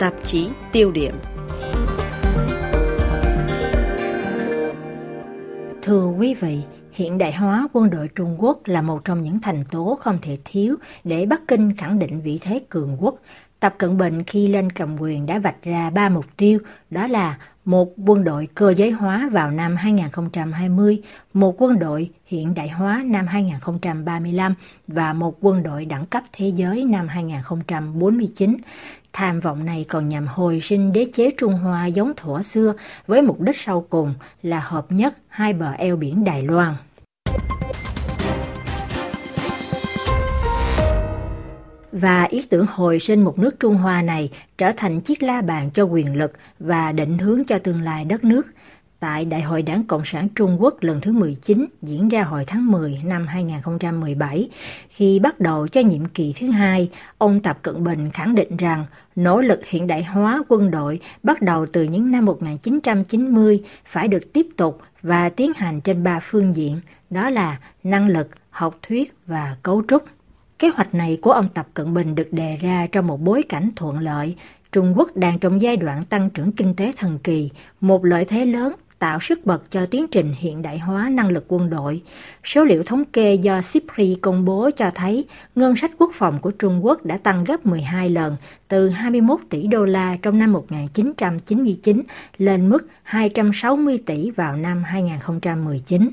tạp chí tiêu điểm. Thưa quý vị, hiện đại hóa quân đội Trung Quốc là một trong những thành tố không thể thiếu để Bắc Kinh khẳng định vị thế cường quốc. Tập Cận Bình khi lên cầm quyền đã vạch ra ba mục tiêu, đó là một quân đội cơ giới hóa vào năm 2020, một quân đội hiện đại hóa năm 2035 và một quân đội đẳng cấp thế giới năm 2049. Tham vọng này còn nhằm hồi sinh đế chế Trung Hoa giống thuở xưa với mục đích sau cùng là hợp nhất hai bờ eo biển Đài Loan. Và ý tưởng hồi sinh một nước Trung Hoa này trở thành chiếc la bàn cho quyền lực và định hướng cho tương lai đất nước. Tại Đại hội Đảng Cộng sản Trung Quốc lần thứ 19 diễn ra hồi tháng 10 năm 2017, khi bắt đầu cho nhiệm kỳ thứ hai, ông Tập Cận Bình khẳng định rằng nỗ lực hiện đại hóa quân đội bắt đầu từ những năm 1990 phải được tiếp tục và tiến hành trên ba phương diện, đó là năng lực, học thuyết và cấu trúc. Kế hoạch này của ông Tập Cận Bình được đề ra trong một bối cảnh thuận lợi. Trung Quốc đang trong giai đoạn tăng trưởng kinh tế thần kỳ, một lợi thế lớn tạo sức bật cho tiến trình hiện đại hóa năng lực quân đội. Số liệu thống kê do CIPRI công bố cho thấy ngân sách quốc phòng của Trung Quốc đã tăng gấp 12 lần, từ 21 tỷ đô la trong năm 1999 lên mức 260 tỷ vào năm 2019.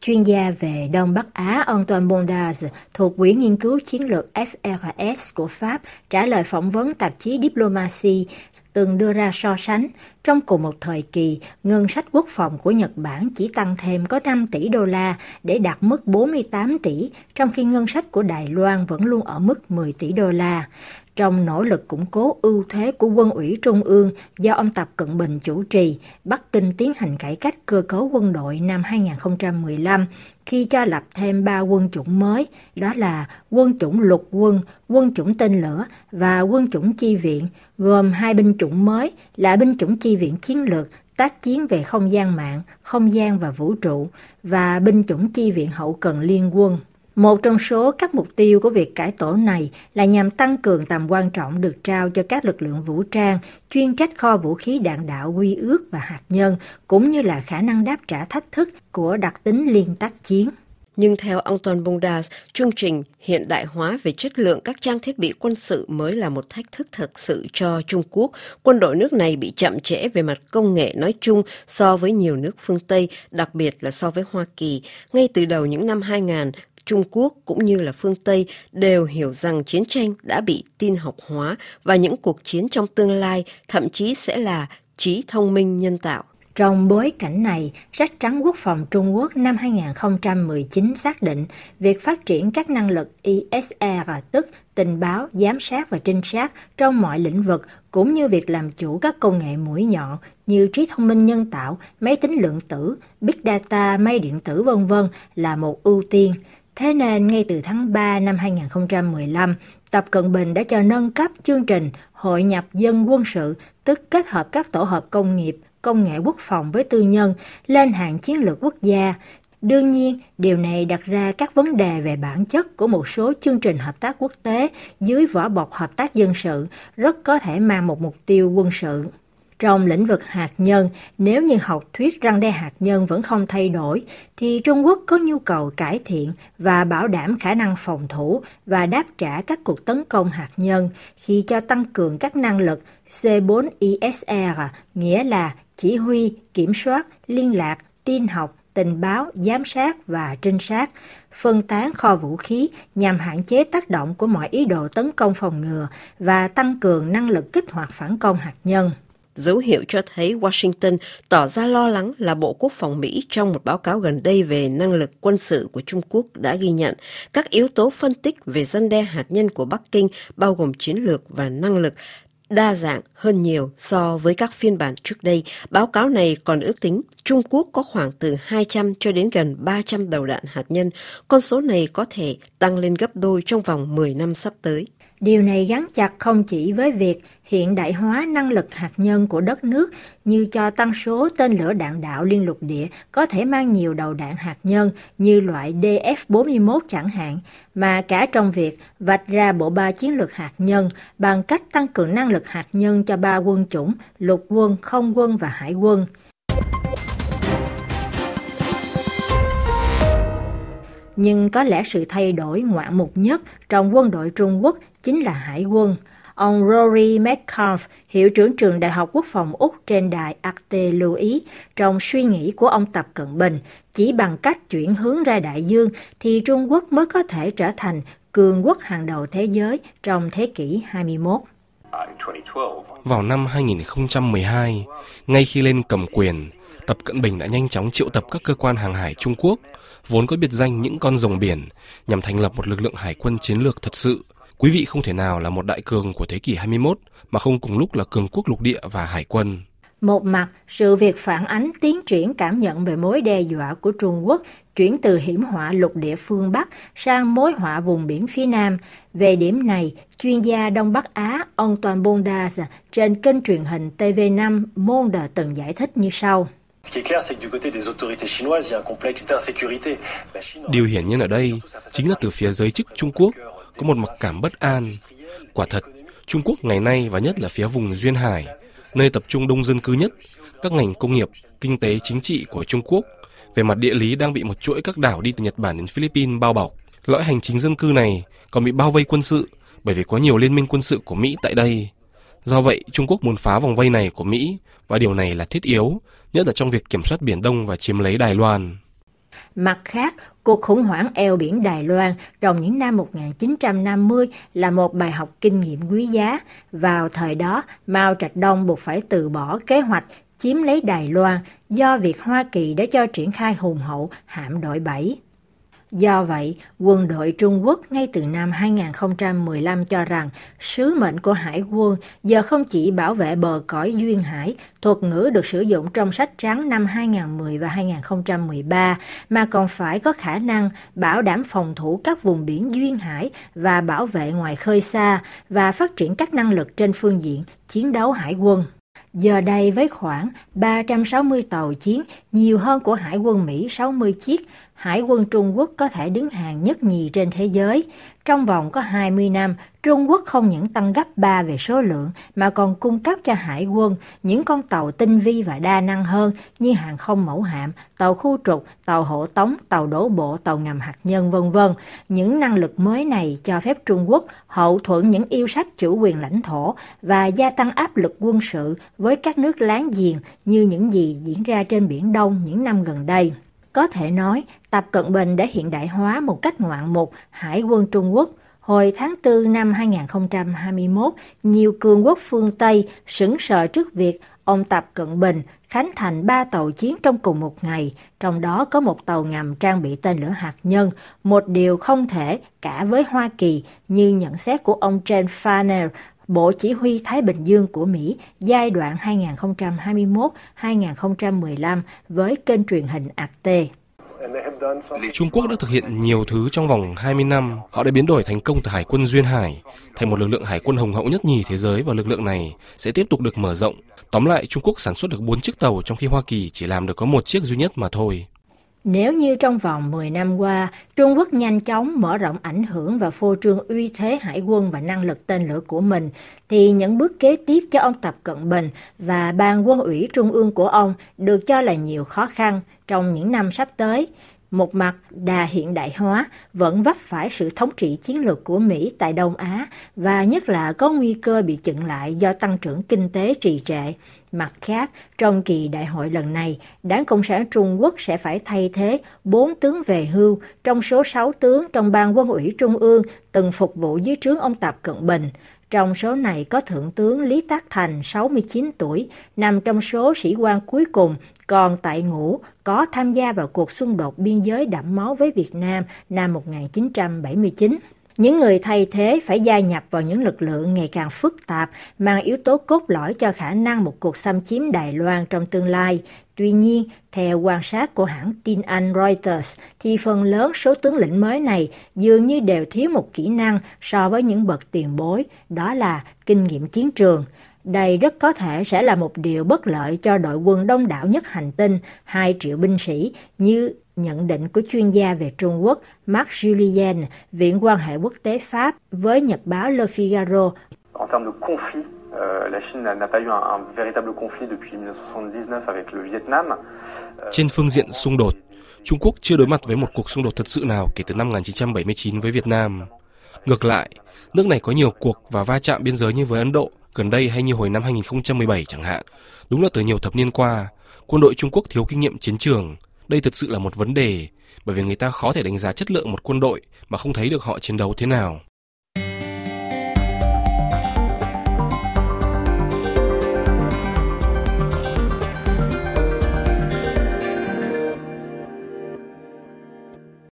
Chuyên gia về Đông Bắc Á Antoine Bondaz thuộc Quỹ nghiên cứu chiến lược FRS của Pháp trả lời phỏng vấn tạp chí Diplomacy từng đưa ra so sánh. Trong cùng một thời kỳ, ngân sách quốc phòng của Nhật Bản chỉ tăng thêm có 5 tỷ đô la để đạt mức 48 tỷ, trong khi ngân sách của Đài Loan vẫn luôn ở mức 10 tỷ đô la. Trong nỗ lực củng cố ưu thế của quân ủy Trung ương do ông Tập Cận Bình chủ trì, Bắc Kinh tiến hành cải cách cơ cấu quân đội năm 2015 khi cho lập thêm ba quân chủng mới, đó là quân chủng lục quân, quân chủng tên lửa và quân chủng chi viện, gồm hai binh chủng mới là binh chủng chi viện chiến lược tác chiến về không gian mạng, không gian và vũ trụ và binh chủng chi viện hậu cần liên quân. Một trong số các mục tiêu của việc cải tổ này là nhằm tăng cường tầm quan trọng được trao cho các lực lượng vũ trang chuyên trách kho vũ khí đạn đạo quy ước và hạt nhân, cũng như là khả năng đáp trả thách thức của đặc tính liên tác chiến. Nhưng theo ông Ton Bundas, chương trình hiện đại hóa về chất lượng các trang thiết bị quân sự mới là một thách thức thực sự cho Trung Quốc. Quân đội nước này bị chậm trễ về mặt công nghệ nói chung so với nhiều nước phương Tây, đặc biệt là so với Hoa Kỳ. Ngay từ đầu những năm 2000, Trung Quốc cũng như là phương Tây đều hiểu rằng chiến tranh đã bị tin học hóa và những cuộc chiến trong tương lai thậm chí sẽ là trí thông minh nhân tạo. Trong bối cảnh này, sách trắng quốc phòng Trung Quốc năm 2019 xác định việc phát triển các năng lực ISR tức tình báo, giám sát và trinh sát trong mọi lĩnh vực cũng như việc làm chủ các công nghệ mũi nhọn như trí thông minh nhân tạo, máy tính lượng tử, big data, máy điện tử vân vân là một ưu tiên. Thế nên ngay từ tháng 3 năm 2015, Tập Cận Bình đã cho nâng cấp chương trình hội nhập dân quân sự, tức kết hợp các tổ hợp công nghiệp, công nghệ quốc phòng với tư nhân lên hạng chiến lược quốc gia. Đương nhiên, điều này đặt ra các vấn đề về bản chất của một số chương trình hợp tác quốc tế dưới vỏ bọc hợp tác dân sự, rất có thể mang một mục tiêu quân sự. Trong lĩnh vực hạt nhân, nếu như học thuyết răng đe hạt nhân vẫn không thay đổi, thì Trung Quốc có nhu cầu cải thiện và bảo đảm khả năng phòng thủ và đáp trả các cuộc tấn công hạt nhân khi cho tăng cường các năng lực C4ISR, nghĩa là chỉ huy, kiểm soát, liên lạc, tin học, tình báo, giám sát và trinh sát, phân tán kho vũ khí nhằm hạn chế tác động của mọi ý đồ tấn công phòng ngừa và tăng cường năng lực kích hoạt phản công hạt nhân. Dấu hiệu cho thấy Washington tỏ ra lo lắng là Bộ Quốc phòng Mỹ trong một báo cáo gần đây về năng lực quân sự của Trung Quốc đã ghi nhận các yếu tố phân tích về dân đe hạt nhân của Bắc Kinh bao gồm chiến lược và năng lực đa dạng hơn nhiều so với các phiên bản trước đây. Báo cáo này còn ước tính Trung Quốc có khoảng từ 200 cho đến gần 300 đầu đạn hạt nhân. Con số này có thể tăng lên gấp đôi trong vòng 10 năm sắp tới. Điều này gắn chặt không chỉ với việc hiện đại hóa năng lực hạt nhân của đất nước như cho tăng số tên lửa đạn đạo liên lục địa có thể mang nhiều đầu đạn hạt nhân như loại DF-41 chẳng hạn, mà cả trong việc vạch ra bộ ba chiến lược hạt nhân bằng cách tăng cường năng lực hạt nhân cho ba quân chủng, lục quân, không quân và hải quân. Nhưng có lẽ sự thay đổi ngoạn mục nhất trong quân đội Trung Quốc chính là hải quân. Ông Rory Metcalf, hiệu trưởng trường Đại học Quốc phòng Úc trên đài Arte lưu ý, trong suy nghĩ của ông Tập Cận Bình, chỉ bằng cách chuyển hướng ra đại dương thì Trung Quốc mới có thể trở thành cường quốc hàng đầu thế giới trong thế kỷ 21. Vào năm 2012, ngay khi lên cầm quyền, Tập Cận Bình đã nhanh chóng triệu tập các cơ quan hàng hải Trung Quốc, vốn có biệt danh những con rồng biển, nhằm thành lập một lực lượng hải quân chiến lược thật sự. Quý vị không thể nào là một đại cường của thế kỷ 21 mà không cùng lúc là cường quốc lục địa và hải quân. Một mặt, sự việc phản ánh tiến triển cảm nhận về mối đe dọa của Trung Quốc chuyển từ hiểm họa lục địa phương Bắc sang mối họa vùng biển phía Nam. Về điểm này, chuyên gia Đông Bắc Á ông Toàn Bondas trên kênh truyền hình TV5 Monde từng giải thích như sau. Điều hiển nhiên ở đây chính là từ phía giới chức Trung Quốc có một mặc cảm bất an. Quả thật, Trung Quốc ngày nay và nhất là phía vùng Duyên Hải, nơi tập trung đông dân cư nhất, các ngành công nghiệp, kinh tế, chính trị của Trung Quốc về mặt địa lý đang bị một chuỗi các đảo đi từ Nhật Bản đến Philippines bao bọc. Lõi hành chính dân cư này còn bị bao vây quân sự bởi vì có nhiều liên minh quân sự của Mỹ tại đây. Do vậy, Trung Quốc muốn phá vòng vây này của Mỹ và điều này là thiết yếu, nhất là trong việc kiểm soát Biển Đông và chiếm lấy Đài Loan. Mặt khác, cuộc khủng hoảng eo biển Đài Loan trong những năm 1950 là một bài học kinh nghiệm quý giá. Vào thời đó, Mao Trạch Đông buộc phải từ bỏ kế hoạch chiếm lấy Đài Loan do việc Hoa Kỳ đã cho triển khai hùng hậu hạm đội 7. Do vậy, quân đội Trung Quốc ngay từ năm 2015 cho rằng sứ mệnh của hải quân giờ không chỉ bảo vệ bờ cõi duyên hải, thuật ngữ được sử dụng trong sách trắng năm 2010 và 2013, mà còn phải có khả năng bảo đảm phòng thủ các vùng biển duyên hải và bảo vệ ngoài khơi xa và phát triển các năng lực trên phương diện chiến đấu hải quân. Giờ đây với khoảng 360 tàu chiến, nhiều hơn của Hải quân Mỹ 60 chiếc, Hải quân Trung Quốc có thể đứng hàng nhất nhì trên thế giới. Trong vòng có 20 năm, Trung Quốc không những tăng gấp 3 về số lượng mà còn cung cấp cho hải quân những con tàu tinh vi và đa năng hơn như hàng không mẫu hạm, tàu khu trục, tàu hộ tống, tàu đổ bộ, tàu ngầm hạt nhân vân vân. Những năng lực mới này cho phép Trung Quốc hậu thuẫn những yêu sách chủ quyền lãnh thổ và gia tăng áp lực quân sự với các nước láng giềng như những gì diễn ra trên Biển Đông những năm gần đây. Có thể nói, Tập Cận Bình đã hiện đại hóa một cách ngoạn mục Hải quân Trung Quốc. Hồi tháng 4 năm 2021, nhiều cường quốc phương Tây sững sờ trước việc ông Tập Cận Bình khánh thành ba tàu chiến trong cùng một ngày, trong đó có một tàu ngầm trang bị tên lửa hạt nhân, một điều không thể cả với Hoa Kỳ như nhận xét của ông James Farner, Bộ Chỉ huy Thái Bình Dương của Mỹ giai đoạn 2021-2015 với kênh truyền hình Arte. Trung Quốc đã thực hiện nhiều thứ trong vòng 20 năm. Họ đã biến đổi thành công từ Hải quân Duyên Hải thành một lực lượng hải quân hùng hậu nhất nhì thế giới và lực lượng này sẽ tiếp tục được mở rộng. Tóm lại, Trung Quốc sản xuất được 4 chiếc tàu trong khi Hoa Kỳ chỉ làm được có một chiếc duy nhất mà thôi. Nếu như trong vòng 10 năm qua, Trung Quốc nhanh chóng mở rộng ảnh hưởng và phô trương uy thế hải quân và năng lực tên lửa của mình, thì những bước kế tiếp cho ông Tập Cận Bình và ban quân ủy trung ương của ông được cho là nhiều khó khăn trong những năm sắp tới. Một mặt, đà hiện đại hóa vẫn vấp phải sự thống trị chiến lược của Mỹ tại Đông Á và nhất là có nguy cơ bị chững lại do tăng trưởng kinh tế trì trệ. Mặt khác, trong kỳ đại hội lần này, Đảng Cộng sản Trung Quốc sẽ phải thay thế 4 tướng về hưu trong số 6 tướng trong ban quân ủy Trung ương từng phục vụ dưới trướng ông Tập Cận Bình. Trong số này có Thượng tướng Lý Tác Thành 69 tuổi, nằm trong số sĩ quan cuối cùng, còn tại ngũ có tham gia vào cuộc xung đột biên giới đẫm máu với Việt Nam năm 1979. Những người thay thế phải gia nhập vào những lực lượng ngày càng phức tạp, mang yếu tố cốt lõi cho khả năng một cuộc xâm chiếm Đài Loan trong tương lai. Tuy nhiên, theo quan sát của hãng tin Anh Reuters, thì phần lớn số tướng lĩnh mới này dường như đều thiếu một kỹ năng so với những bậc tiền bối, đó là kinh nghiệm chiến trường. Đây rất có thể sẽ là một điều bất lợi cho đội quân đông đảo nhất hành tinh, 2 triệu binh sĩ, như nhận định của chuyên gia về Trung Quốc Marc Julien, Viện quan hệ quốc tế Pháp với nhật báo Le Figaro. En termes de conflit, Euh, la Chine n'a pas eu un, un véritable conflit depuis 1979 avec le Vietnam. Euh, Trên phương diện xung đột, Trung Quốc chưa đối mặt với một cuộc xung đột thật sự nào kể từ năm 1979 với Việt Nam. Ngược lại, nước này có nhiều cuộc và va chạm biên giới như với Ấn Độ gần đây hay như hồi năm 2017 chẳng hạn. Đúng là từ nhiều thập niên qua, quân đội Trung Quốc thiếu kinh nghiệm chiến trường. Đây thực sự là một vấn đề, bởi vì người ta khó thể đánh giá chất lượng một quân đội mà không thấy được họ chiến đấu thế nào.